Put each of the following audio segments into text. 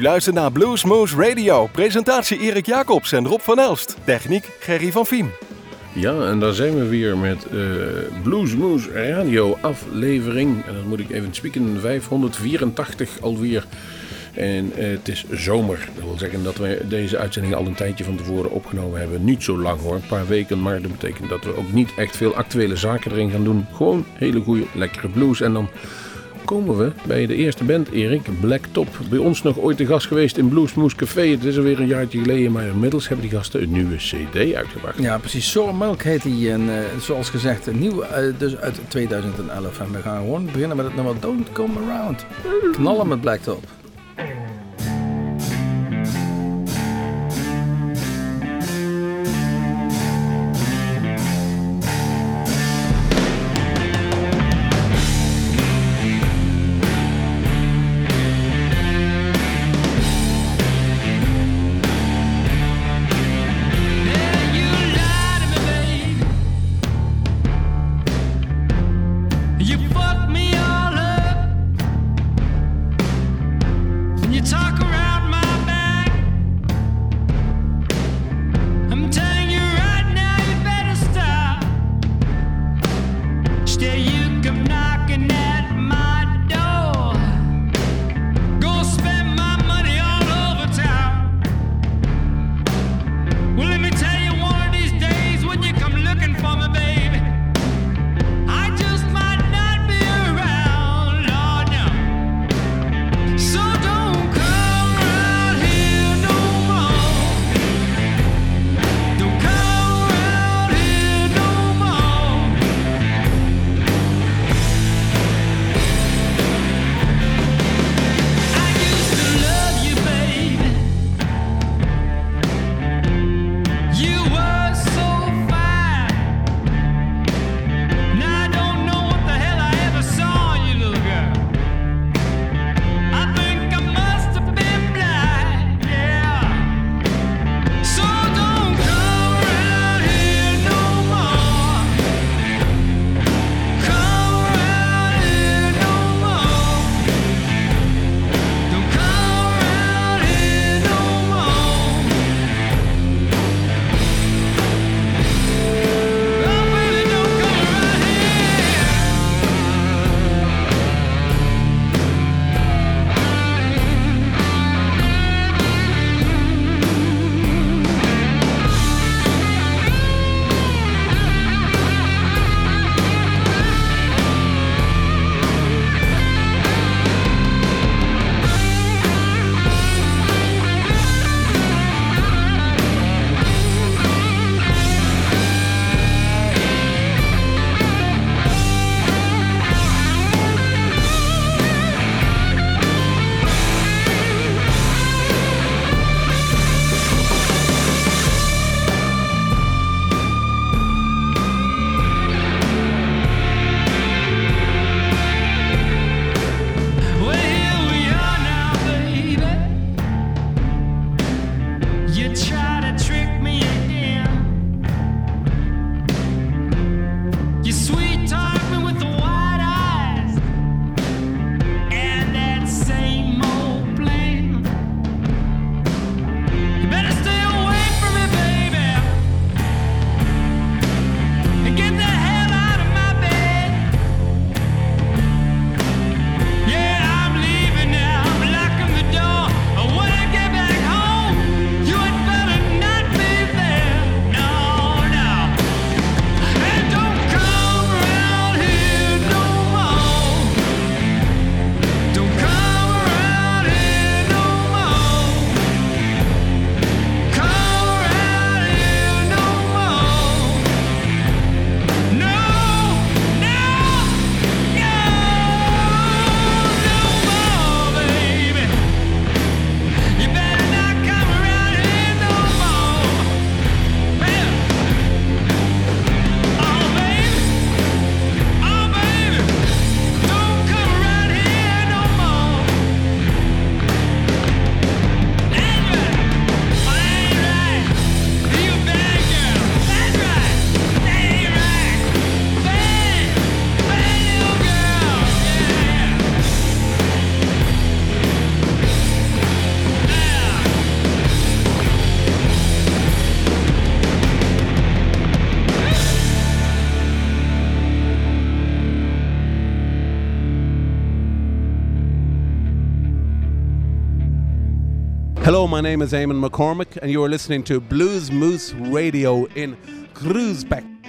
U luistert naar Bluesmoose Radio. Presentatie Erik Jacobs en Rob van Elst. Techniek Gerry van Viem. Ja, en daar zijn we weer met uh, Bluesmoose Radio aflevering. En dan moet ik even spieken, 584 alweer. En uh, het is zomer. Dat wil zeggen dat we deze uitzending al een tijdje van tevoren opgenomen hebben. Niet zo lang hoor, een paar weken. Maar dat betekent dat we ook niet echt veel actuele zaken erin gaan doen. Gewoon hele goede, lekkere blues. En dan komen we bij de eerste band, Erik, Black Top. Bij ons nog ooit de gast geweest in Bluesmoes Café. Het is alweer een jaartje geleden, maar inmiddels hebben die gasten een nieuwe CD uitgebracht. Ja, precies. Sour Milk heet die. En uh, zoals gezegd, nieuw, uh, dus uit 2011. En we gaan gewoon beginnen met het nummer Don't Come Around. Knallen met Black Top. Hello, my name is Eamon McCormick, and you are listening to Blues Moose Radio in Groesbeck.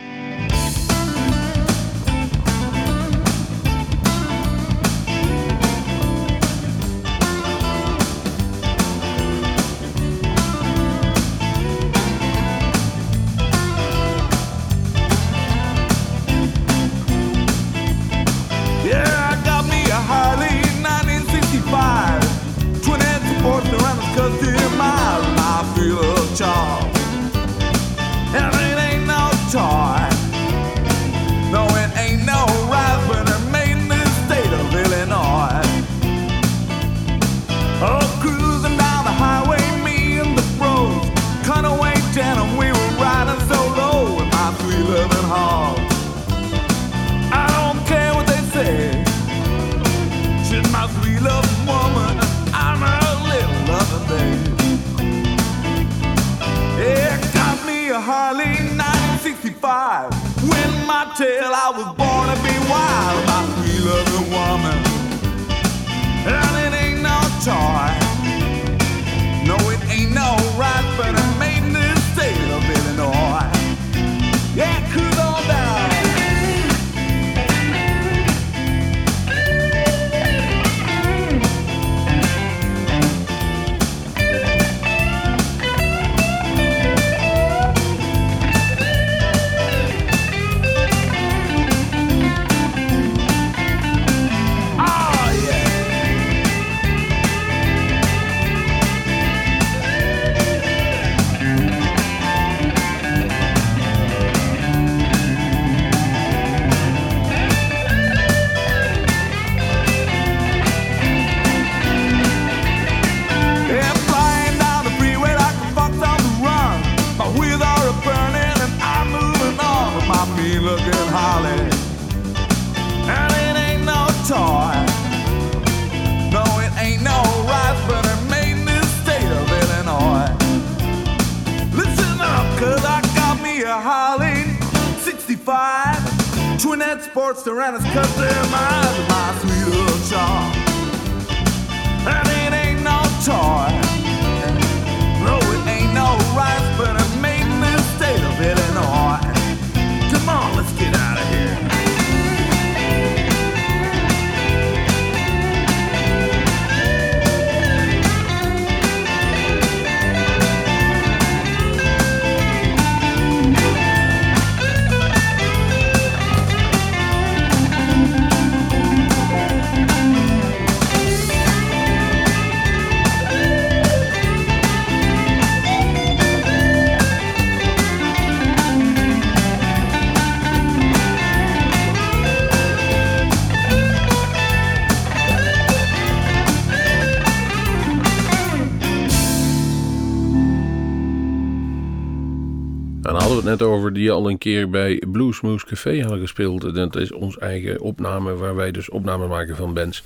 Over die al een keer bij Bluesmoose Café hadden gespeeld. Dat is ons eigen opname waar wij dus opnames maken van bands.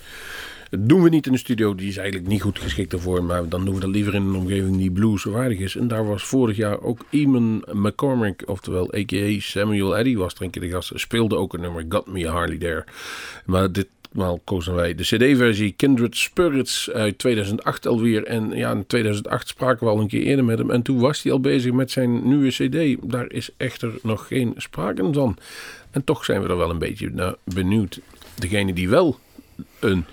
Dat doen we niet in de studio, die is eigenlijk niet goed geschikt ervoor. Maar dan doen we dat liever in een omgeving die blues waardig is. En daar was vorig jaar ook Eamon McCormick, oftewel a.k.a. Samuel Eddy, was er een keer de gast. Speelde ook een nummer, Got Me Harley There. Maar dit ditmaal kozen wij de CD-versie Kindred Spirits uit 2008 alweer. En ja, in 2008 spraken we al een keer eerder met hem. En toen was hij al bezig met zijn nieuwe CD. Daar is echter nog geen sprake van. En toch zijn we er wel een beetje naar benieuwd. Degene die wel een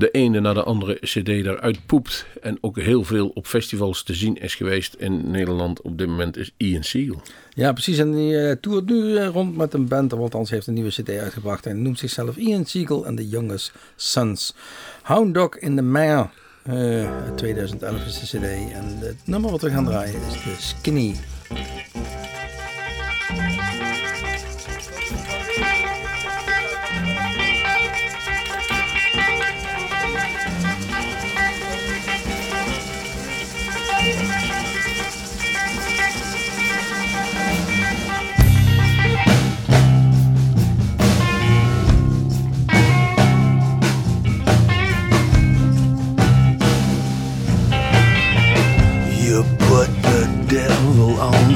de ene na de andere CD eruit poept. En ook heel veel op festivals te zien is geweest in Nederland op dit moment is Ian Seal. Ja, precies. En die uh, toert nu uh, rond met een band. Althans, heeft een nieuwe CD uitgebracht. En noemt zichzelf Ian Siegel and the Youngest Sons. Hound Dog in the Mare. Uh, 2011 is de CD. En het nummer wat we gaan draaien is de Skinny.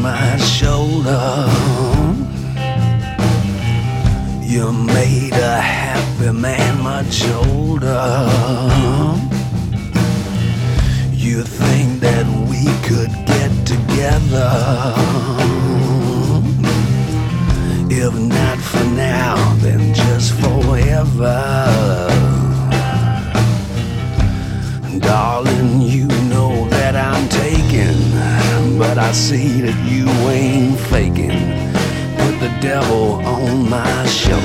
My shoulder. You made a happy man much older. You you think that we could get together? If not for now, then just forever. Darling, you know that I'm taken, but I see that you ain't faking. Put the devil on my shoulder.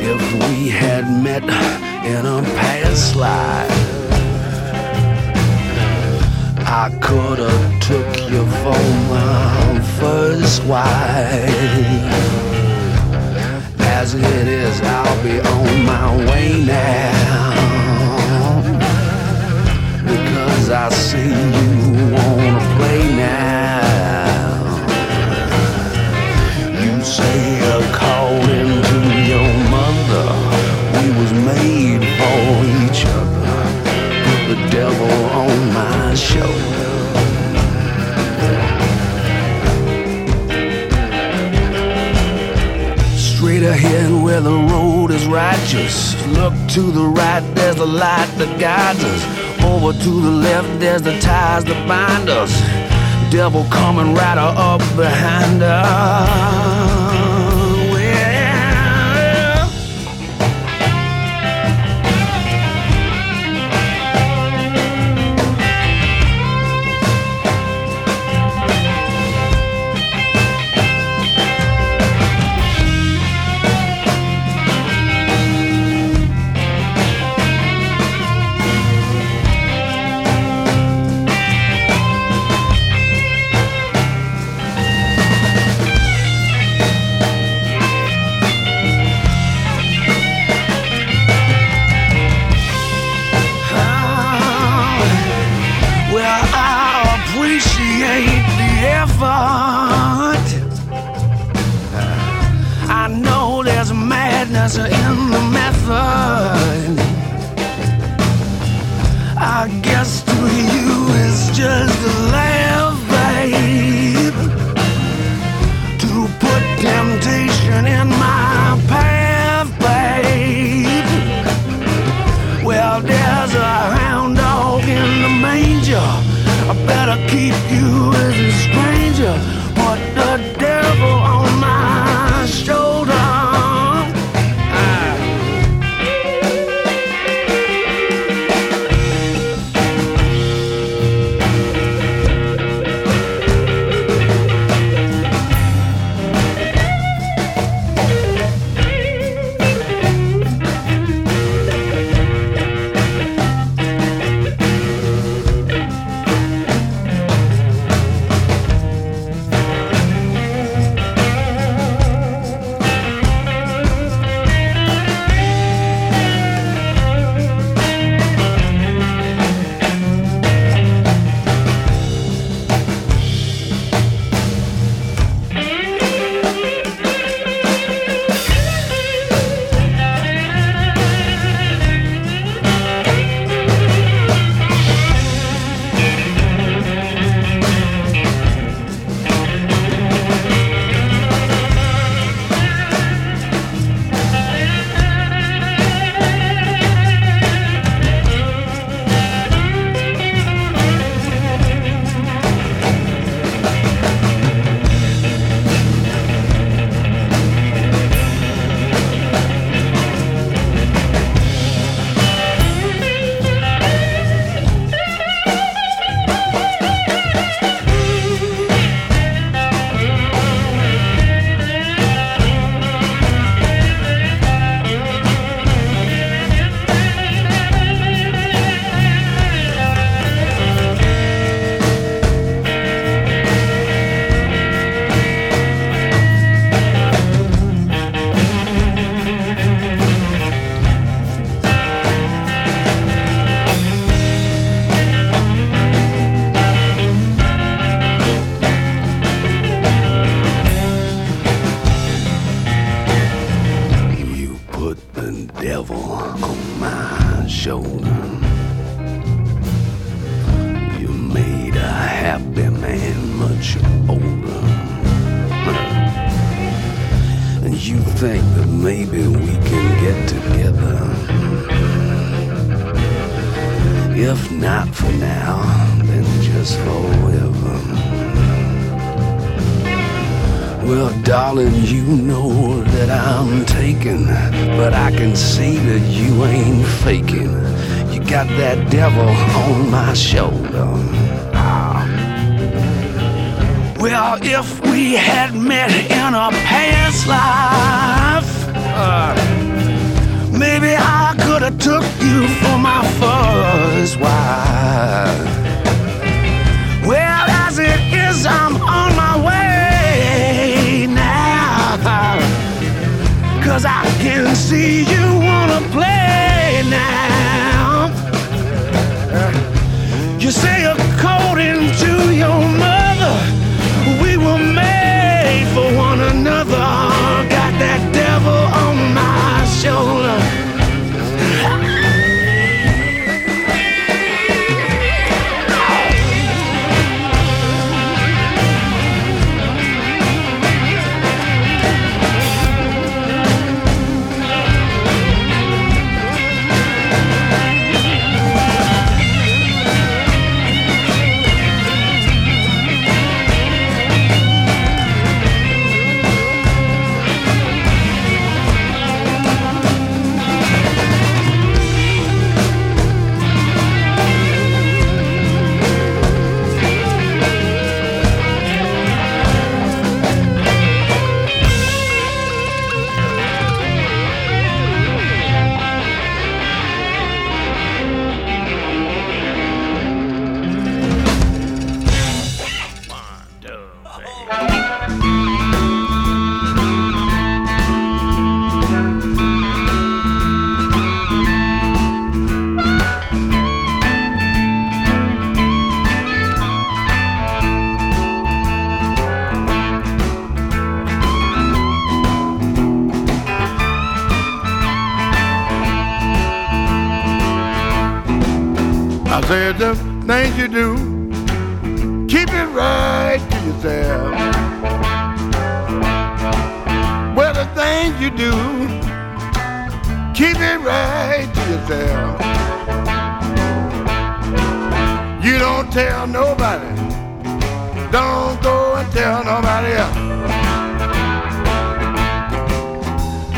If we had met in a past life, I could have took you for my first wife. As it is, I'll be on my way now. Because I see you wanna play now. You say according to your mother, we was made for each other. Put the devil on my shoulder. Straight ahead where the road is righteous. Look to the right, there's a light that guides us. Over to the left, there's the ties that bind us. Devil coming right up behind us.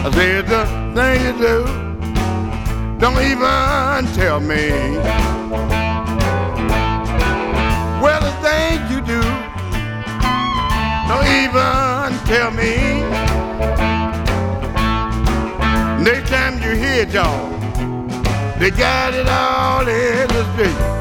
I said the thing you do, don't even tell me. Well, the things you do, don't even tell me. Next time you hear it, y'all, they got it all in the street.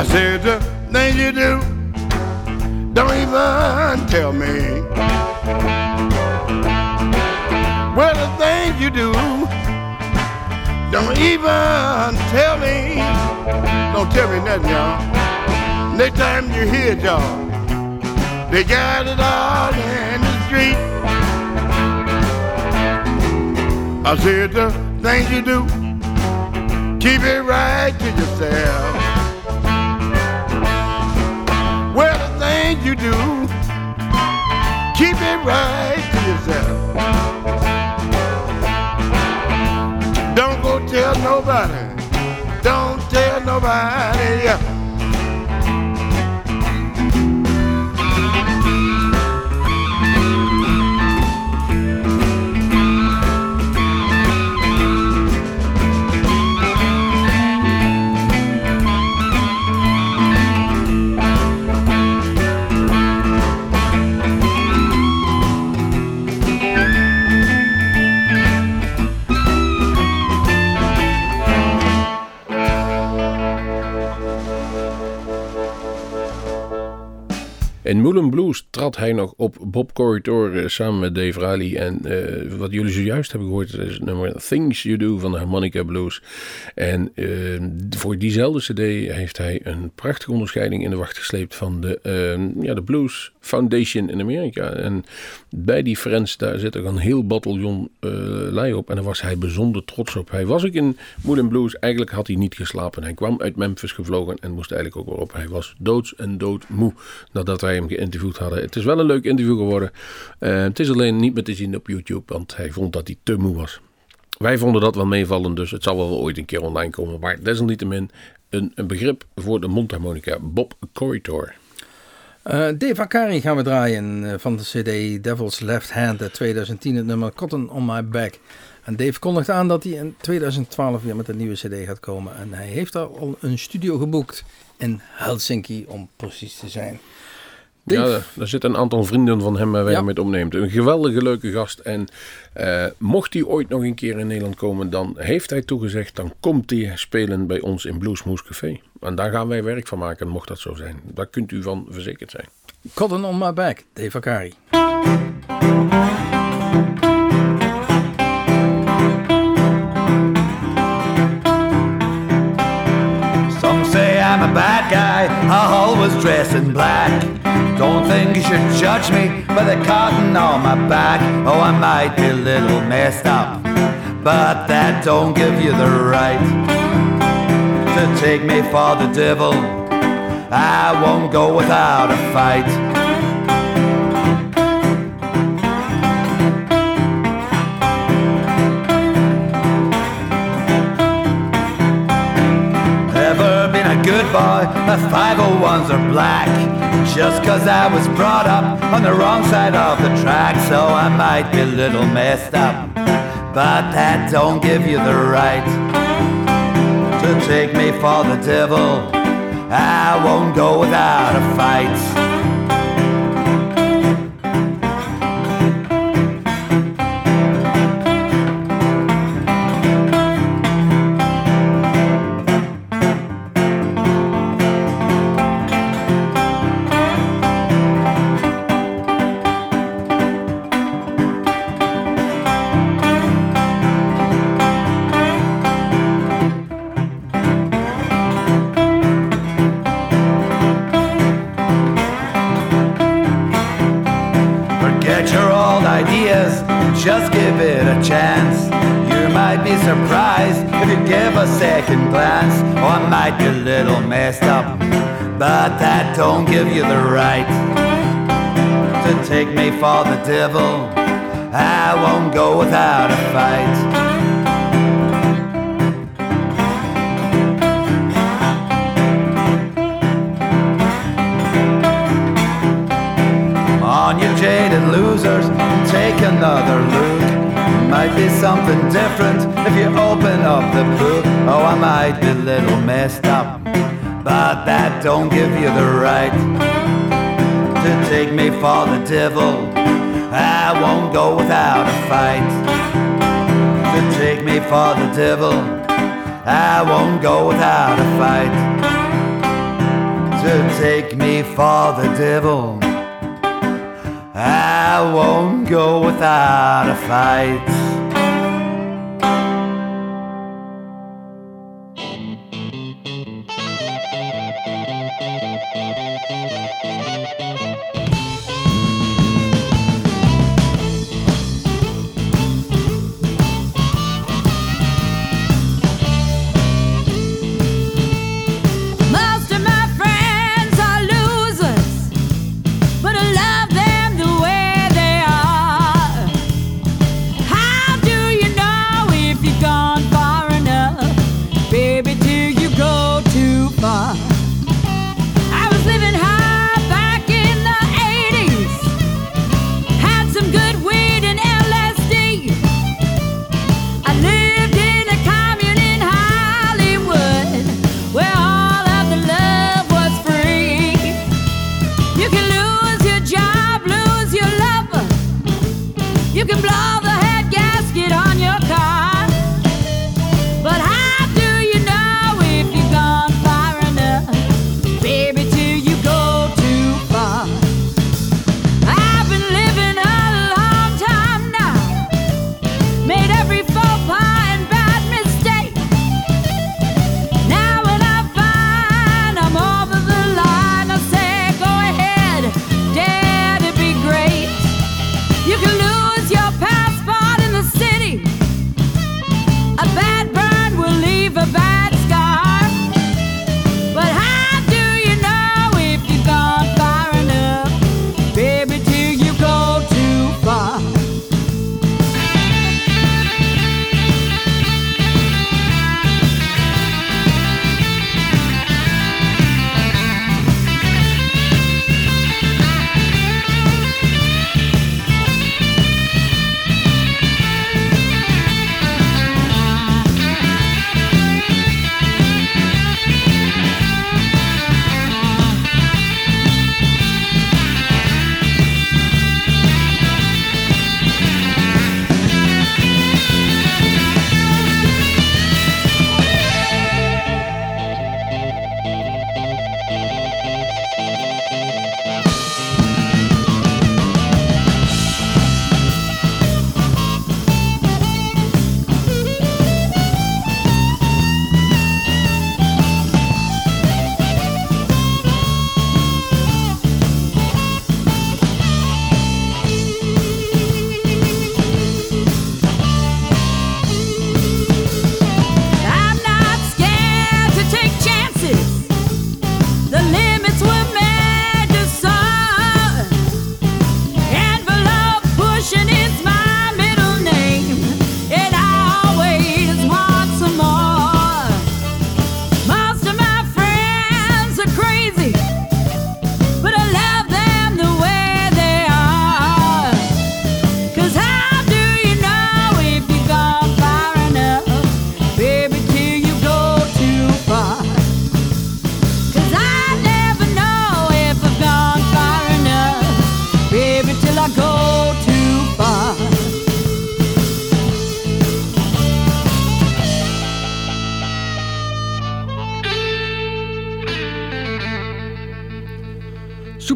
I said the thing you do, don't even tell me. Well, the things you do, don't even tell me. Don't tell me nothing, y'all. Next time you hear it, y'all, they got it all in the street. I said the things you do, keep it right to yourself. You do, keep it right to yourself. Don't go tell nobody. Don't tell nobody. In Moulin Blues trad hij nog op Bob Corridor eh, samen met Dave Riley. En eh, wat jullie zojuist hebben gehoord is het nummer Things You Do van de Harmonica Blues. En eh, voor diezelfde cd heeft hij een prachtige onderscheiding in de wacht gesleept van de, ja, de Blues Foundation in Amerika. En bij die Friends, daar zit er een heel bataljon lui op. En daar was hij bijzonder trots op. Hij was ook in Moulin Blues. Eigenlijk had hij niet geslapen. Hij kwam uit Memphis gevlogen en moest eigenlijk ook weer op. Hij was doods en doodmoe nadat wij hem geïnterviewd hadden. Het is wel een leuk interview geworden. Eh, het is alleen niet meer te zien op YouTube, want hij vond dat hij te moe was. Wij vonden dat wel meevallen, dus het zal wel ooit een keer online komen. Maar desalniettemin een, een begrip voor de mondharmonica. Bob Corridor. Eh, Dave Akari gaan we draaien eh, van de CD Devil's Left Hand uit 2010, het nummer Cotton on My Back. En Dave kondigt aan dat hij in 2012 weer met een nieuwe CD gaat komen. En hij heeft al een studio geboekt in Helsinki, om precies te zijn. Dave, Ja, daar zitten een aantal vrienden van hem waar hij Ja. met opneemt. Een geweldige leuke gast. En eh, mocht hij ooit nog een keer in Nederland komen, dan heeft hij toegezegd, dan komt hij spelen bij ons in Bluesmoes Café. En daar gaan wij werk van maken, mocht dat zo zijn. Daar kunt u van verzekerd zijn. Cotton on My Back, Dave Akari. Some say I'm a bad guy, I always dress in black. Don't think you should judge me by the cotton on my back. Oh, I might be a little messed up, but that don't give you the right to take me for the devil. I won't go without a fight. Ever been a good boy? The 501s are black. Just cause I was brought up on the wrong side of the track, so I might be a little messed up. But that don't give you the right to take me for the devil. I won't go without a fight. Surprised if you give a second glance. Oh, I might be a little messed up, but that don't give you the right to take me for the devil. I won't go without a fight. on you jaded losers, take another look. Might be something different if you open up the book. Oh, I might be a little messed up, but that don't give you the right to take me for the devil. I won't go without a fight. To take me for the devil, I won't go without a fight. To take me for the devil. I won't go without a fight.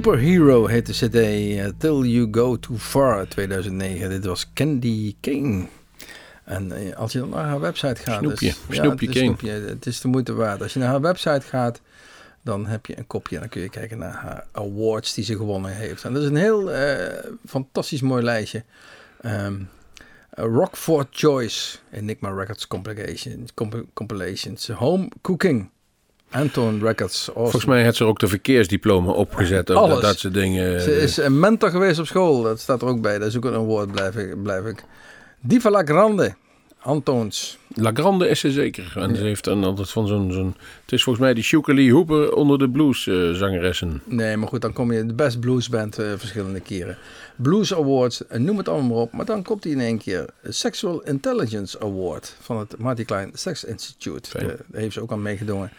Superhero heet de cd eh, Till You Go Too Far 2009. Dit was Candy King. En eh, als je dan naar haar website gaat... Snoepje. dus- Snoepje het is King. Snoepje. Het is de moeite waard. Als je naar haar website gaat, dan heb je een kopje en dan kun je kijken naar haar awards die ze gewonnen heeft. En dat is een heel eh, fantastisch mooi lijstje. Ehm Rock for Choice, Enigma Records Compilations, comp- compilations Home Cooking, Anton Records. Awesome. Volgens mij heeft ze ook de verkeersdiploma opgezet. Ook Alles. dat, soort dingen. Ze is een mentor geweest op school. Dat staat er ook bij. Dat is ook een woord, blijf ik. Blijf ik. Diva La Grande. Antoons. La Grande is ze zeker. En ze heeft dan altijd van zo'n... zo'n het is volgens mij die Shuka Lee Hooper onder de blueszangeressen. Nee, maar goed, dan kom je de best bluesband eh, verschillende keren. Blues Awards, eh, noem het allemaal maar op. Maar dan komt hij in één keer. Sexual Intelligence Award van het Marty Klein Sex Institute. Eh, daar heeft ze ook aan meegedongen.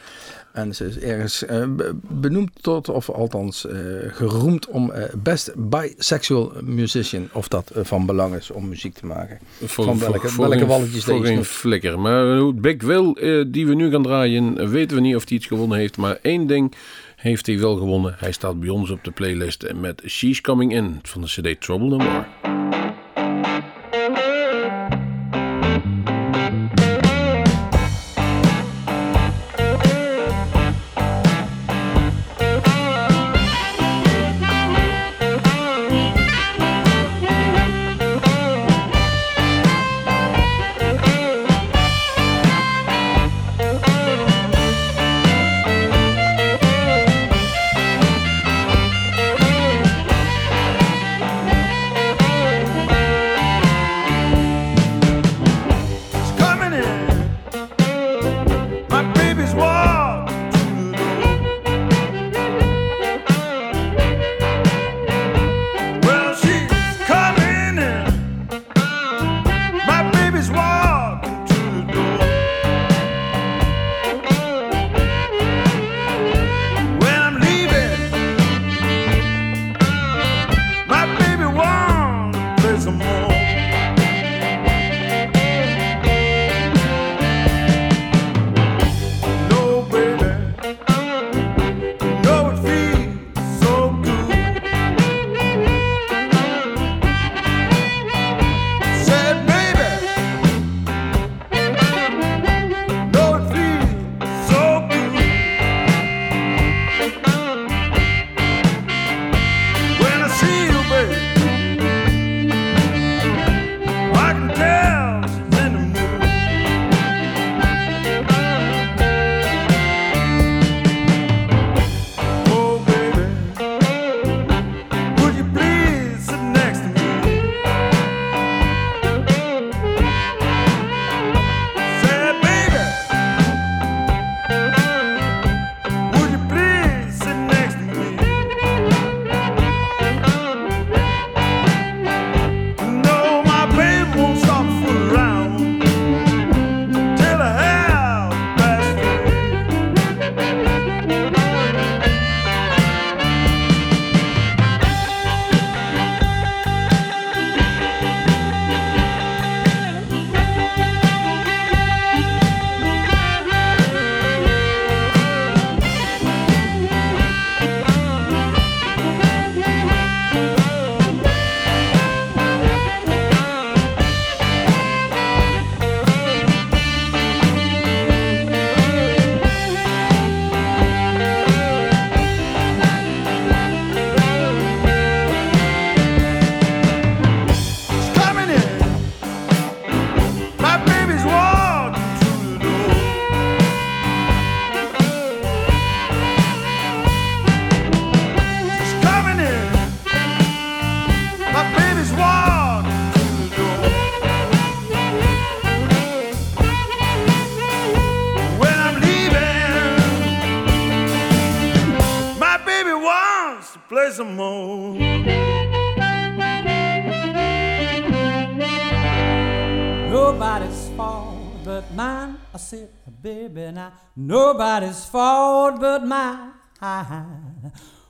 En ze is ergens eh, be- benoemd tot, of althans eh, geroemd om eh, Best Bisexual Musician. Of dat van belang is om muziek te maken. Voor, Van welke- voor welke walletjes Voor deze flikker. Maar hoe Big Will, die we nu gaan draaien, weten we niet of hij iets gewonnen heeft. Maar één ding heeft hij wel gewonnen. Hij staat bij ons op de playlist met She's Coming In van de CD Trouble No More.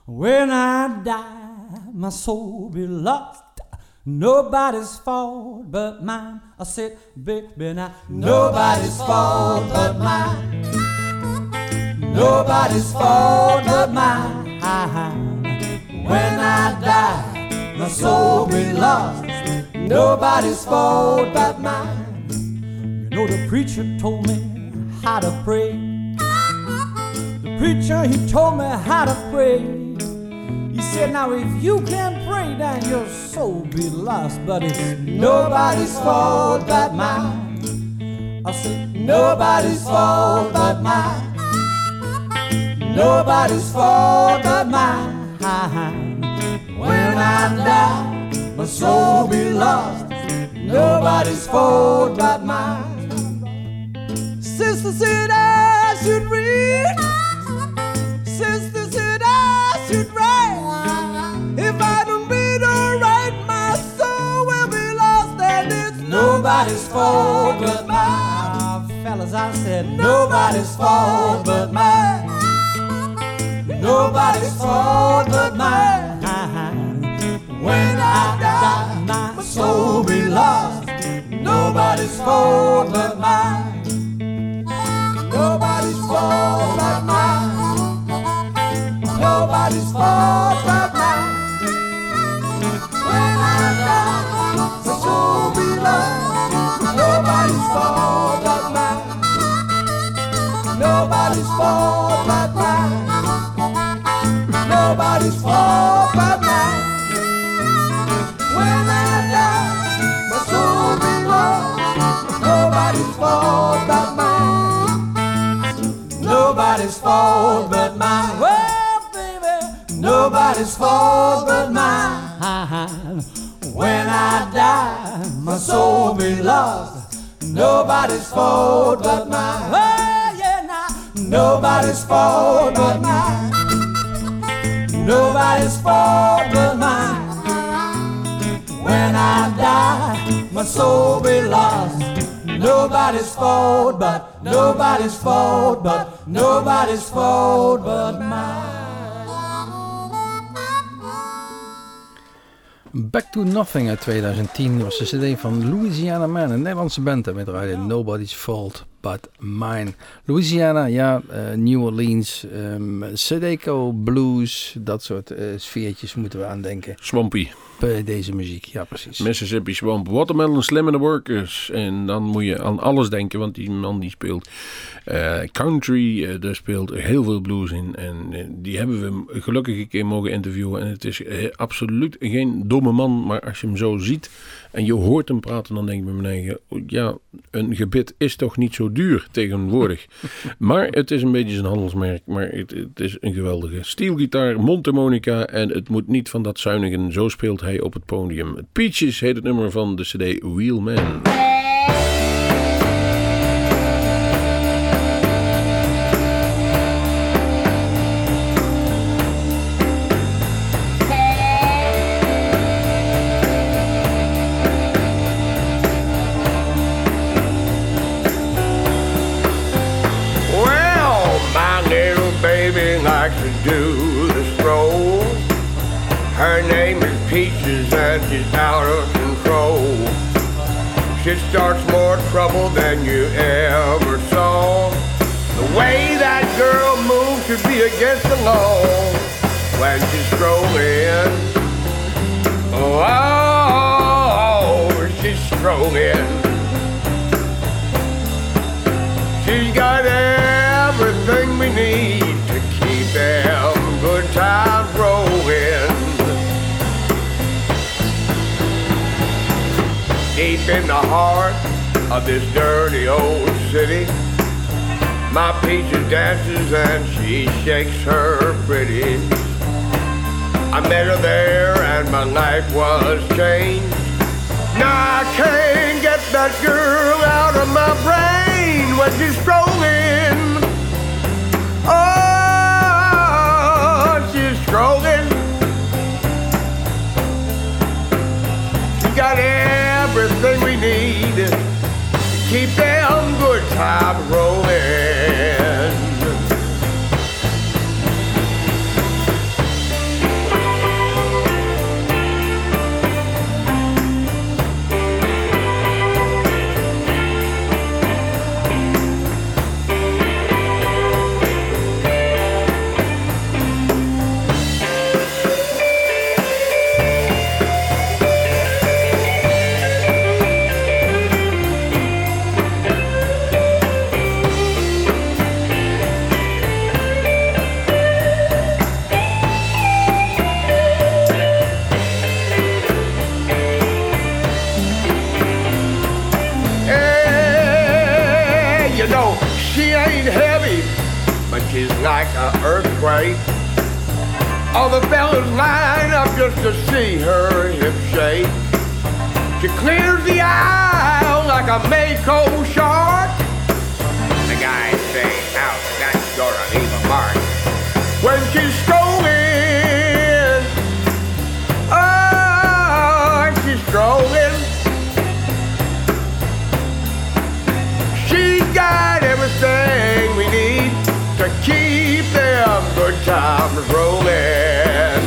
When I die, my soul be lost. Nobody's fault but mine. I said, baby, now nobody's fault but mine. Nobody's fault but mine. When I die, my soul be lost. Nobody's fault but mine. You know, the preacher told me how to pray. The preacher, he told me how to pray. Said, Now, if you can't pray, then your soul be lost. But it's nobody's fault but mine. I said, Nobody's fault but mine. Nobody's fault but mine. When I die, my soul be lost. Nobody's fault but mine. Sister said I should read. Nobody's fault but mine. Fellas, I said nobody's fault but mine. Nobody's fault but mine. When I die, my soul be lost. Nobody's fault but mine. Nobody's fault but mine. Nobody's fault but mine. Nobody's fault but mine. Nobody's fault but mine. When I die, my soul be lost. Nobody's fault but mine. Nobody's fault but mine. Well, baby, nobody's fault but mine. When I die, my soul be lost. Nobody's fault but mine. Nobody's fault but mine. Nobody's fault but mine. When I die, my soul be lost. Nobody's fault but nobody's fault but nobody's fault but mine. Back to Nothing uit 2010 was de cd van Louisiana Man, een Nederlandse band. En we draaiden Nobody's Fault But Mine. Louisiana, ja, eh, New Orleans, um, Sedeco, blues, dat soort eh, sfeertjes moeten we aan denken. Swampy. Bij deze muziek, ja precies. Mississippi Swamp, Watermelon Slim and the Workers. En dan moet je aan alles denken, want die man die speelt eh, country, daar speelt heel veel blues in. En die hebben we gelukkig een keer mogen interviewen. En het is absoluut geen domme man, maar als je hem zo ziet en je hoort hem praten, dan denk ik bij mijn eigen, ja, een gebit is toch niet zo duur tegenwoordig. maar het is een beetje zijn handelsmerk, maar het, het is een geweldige steelgitaar, mondharmonica en het moet niet van dat zuinigen. Zo speelt hij op het podium. Peaches heet het nummer van de cd Wheelman. Her name is Peaches and she's out of control. She starts more trouble than you ever saw. The way that girl moves should be against the law when she's strolling. Oh, she's strolling. She's got everything we need to keep them good times rolling. Deep in the heart of this dirty old city, my Peaches dances and she shakes her pretty. I met her there and my life was changed. Now I can't get that girl out of my brain when she's strolling. Like an earthquake. All the fellas line up just to see her hip shake. She clears the aisle like a Mako shark. The guys say, ouch, that's gonna leave mark. When she's strolling, oh, she's strolling. Everything we need to keep them good times rolling.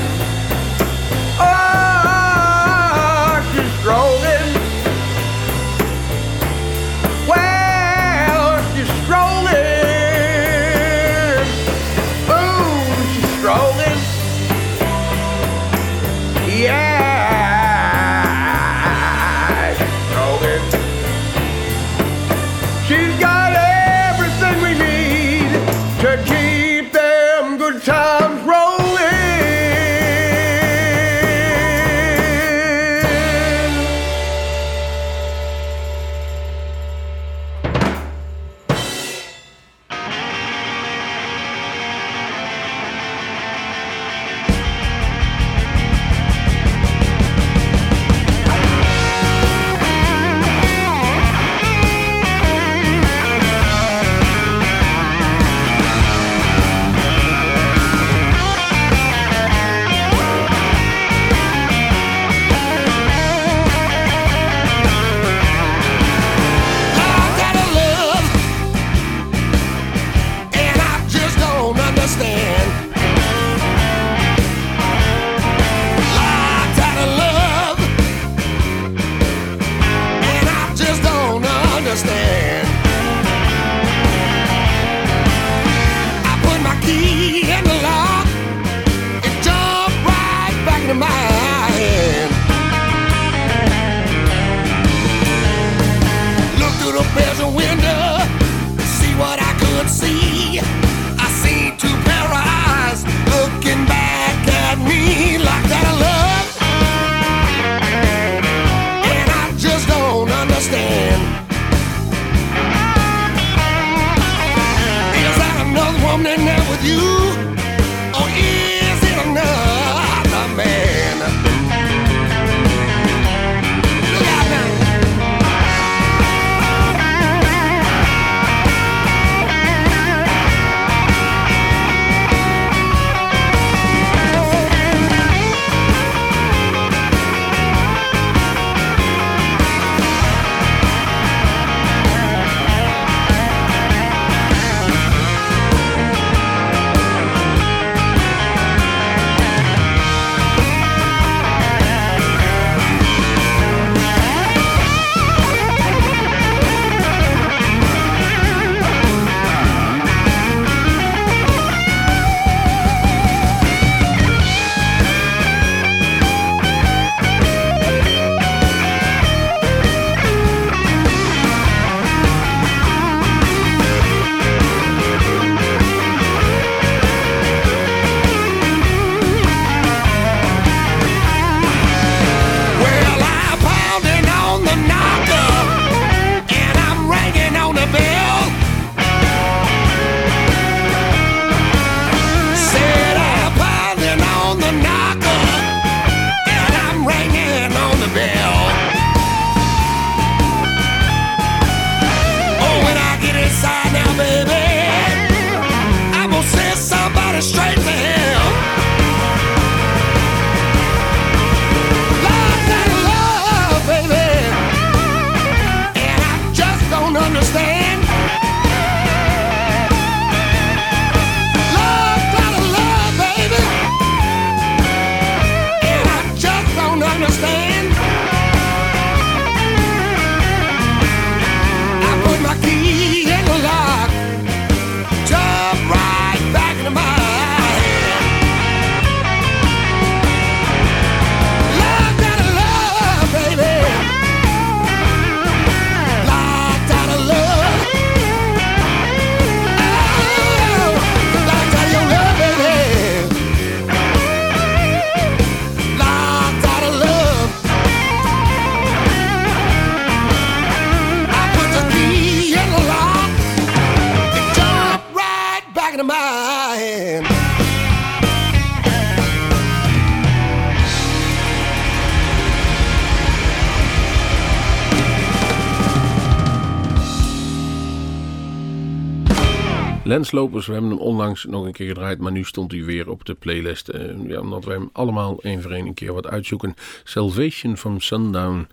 We hebben hem onlangs nog een keer gedraaid, maar nu stond hij weer op de playlist. eh, ja, omdat wij hem allemaal één voor één een keer wat uitzoeken. Salvation from Sundown.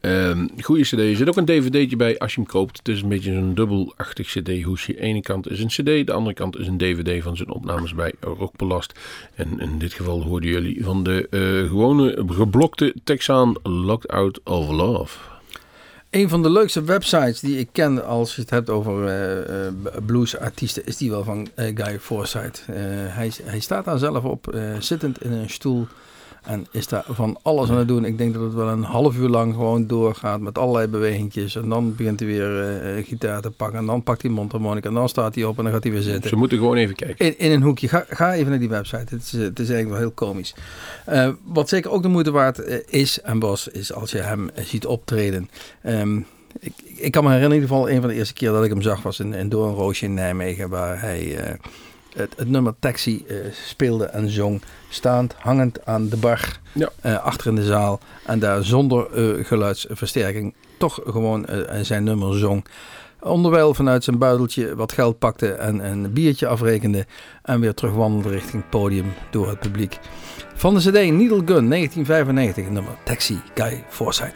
Ehm goede cd. Er zit ook een dvd'tje bij als je hem koopt. Het is een beetje een dubbelachtig cd-hoesje. De ene kant is een cd, de andere kant is een dvd van zijn opnames bij Rockbelast. En in dit geval hoorden jullie van de eh, gewone geblokte Texaan Locked Out of Love. Een van de leukste websites die ik ken als je het hebt over eh, eh, bluesartiesten, is die wel van eh, Guy Forsyth. Eh, hij, hij staat daar zelf op, zittend in een stoel. En is daar van alles aan het doen. Ik denk dat het wel een half uur lang gewoon doorgaat met allerlei bewegingjes. En dan begint hij weer eh, eh, gitaar te pakken. En dan pakt hij mondharmonica. En dan staat hij op en dan gaat hij weer zitten. Ze moeten gewoon even kijken. In, in een hoekje. Ga, ga even naar die website. Het is, eh, het is eigenlijk wel heel komisch. Wat zeker ook de moeite waard is en was, is als je hem ziet optreden. Ehm, ik, ik kan me herinneren in ieder geval een van de eerste keer dat ik hem zag was in, in Doornroosje in Nijmegen. Waar hij het, het nummer Taxi speelde en zong. Staand, hangend aan de bar. Ja. eh, achter in de zaal. En daar zonder eh, geluidsversterking toch gewoon eh, zijn nummer zong. Onderwijl vanuit zijn buideltje wat geld pakte en een biertje afrekende. En weer terugwandelde richting het podium door het publiek. Van de CD Needle Gun 1995, nummer Taxi Guy Forsyth.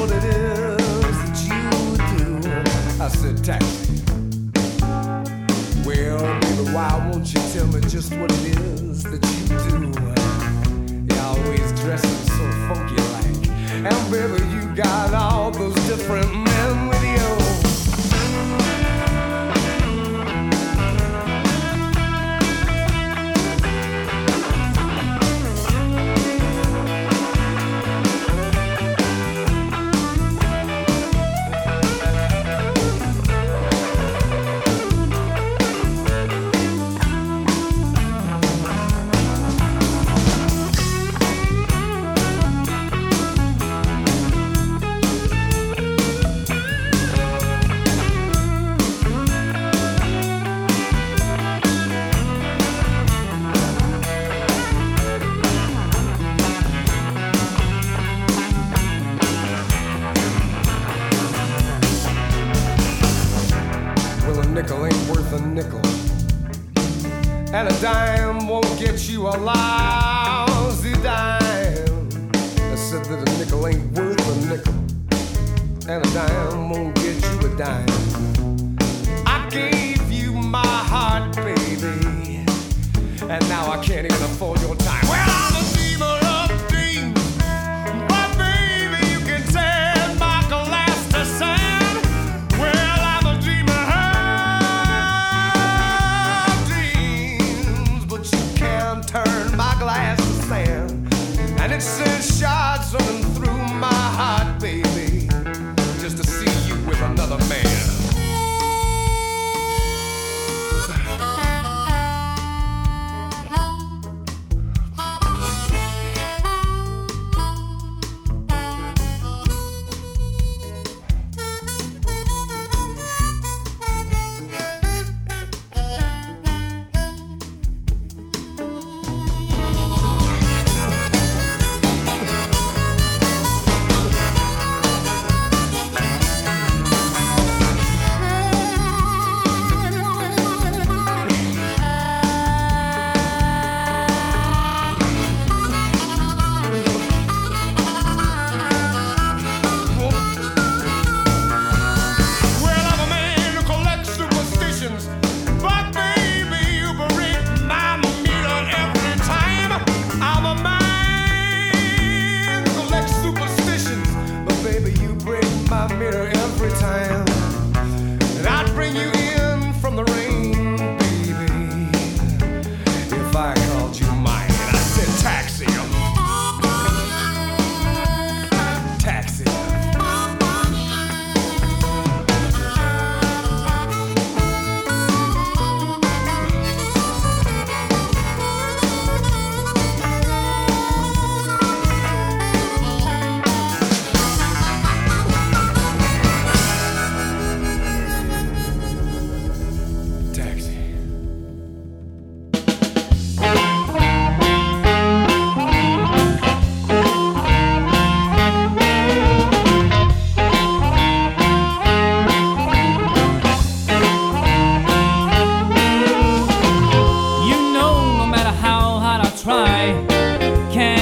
What it is that you do? I said, taxi. Well, baby, why won't you tell me just what it is that you do? You're always dressing so funky like. And baby, you got all those different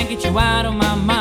get you out of my mind.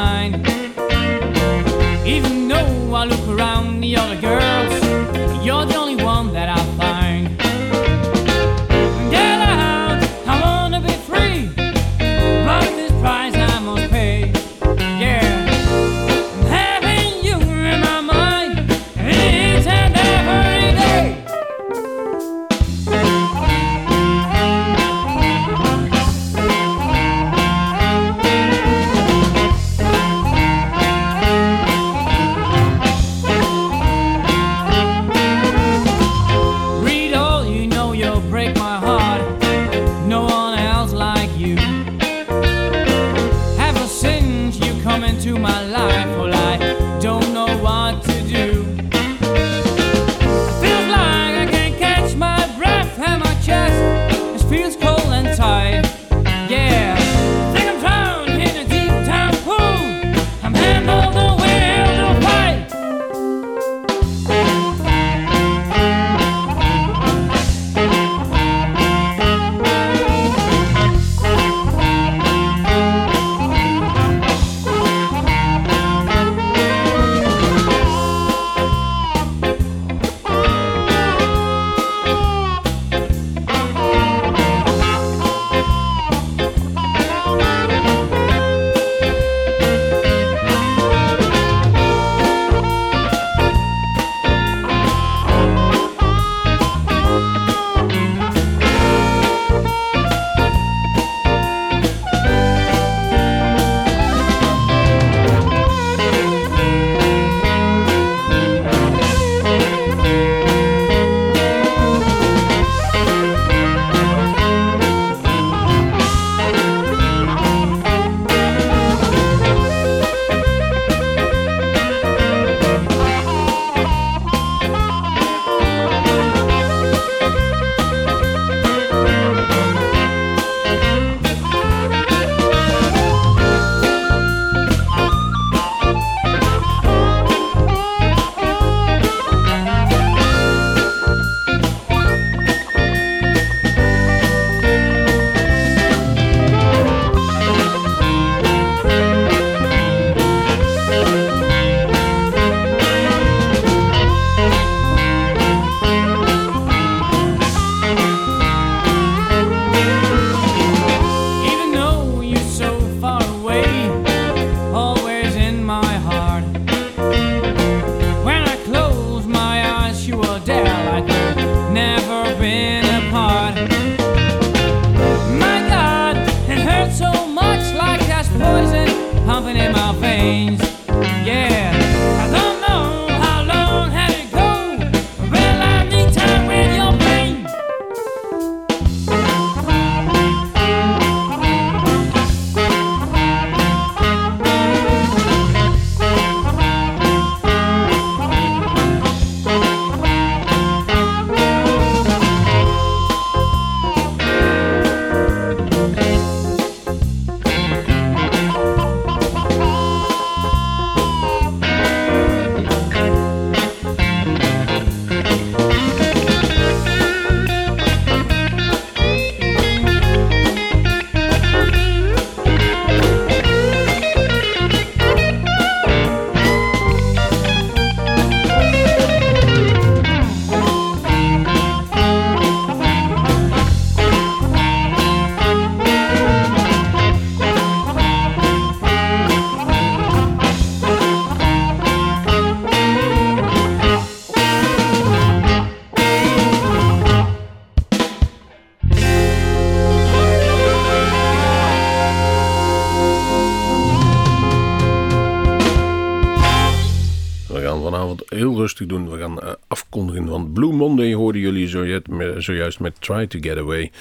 zojuist met Try to Get Away.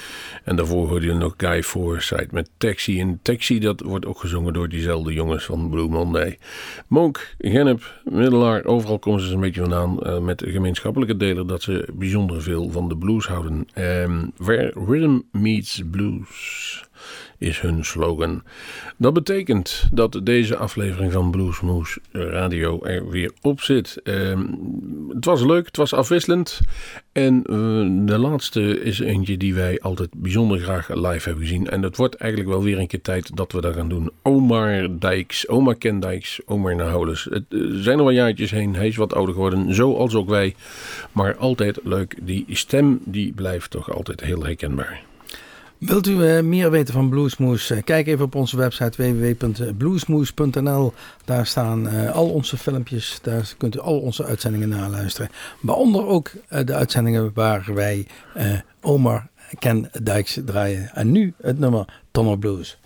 En daarvoor hoorde je nog Guy Forsythe met Taxi. En Taxi, dat wordt ook gezongen door diezelfde jongens van Blue Monday. Monk, Gennep, Middelaar, overal komen ze een beetje vandaan. Eh, met gemeenschappelijke delen dat ze bijzonder veel van de blues houden. Ehm, Where Rhythm Meets Blues is hun slogan. Dat betekent dat deze aflevering van Bluesmoes Radio er weer op zit. Ehm, het was leuk, het was afwisselend. En eh, de laatste is eentje die wij altijd bijzonder graag live hebben gezien. En dat wordt eigenlijk wel weer een keer tijd dat we dat gaan doen. Omar Dijks, Omar Kendijks, Omar Naholens. Het eh, zijn er wel jaartjes heen, hij is wat ouder geworden, zoals ook wij. Maar altijd leuk, die stem die blijft toch altijd heel herkenbaar. Wilt u eh, meer weten van Bluesmoes? Eh, kijk even op onze website www.bluesmoes.nl. Daar staan eh, al onze filmpjes. Daar kunt u al onze uitzendingen naluisteren. Waaronder ook de uitzendingen waar wij Omar Ken Dijks draaien. En nu het nummer Tonner Blues.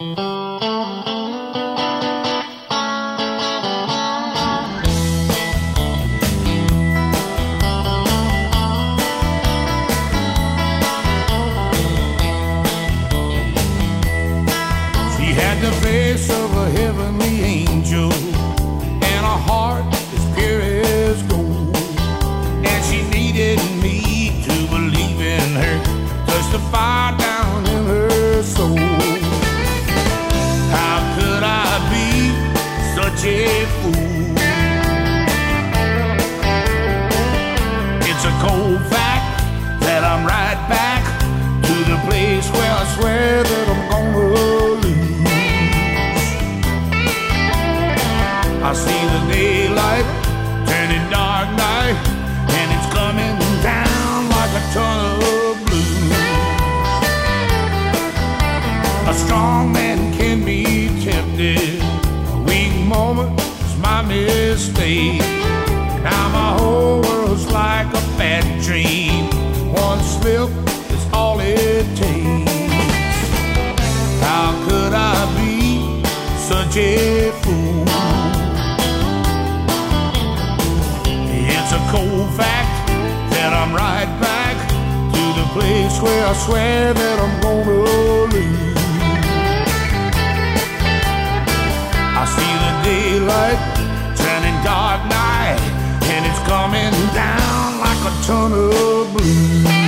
My mistake. Now my whole world's like a bad dream. One slip is all it takes. How could I be such a fool? It's a cold fact that I'm right back to the place where I swear that I'm gonna lose. I see the daylight like a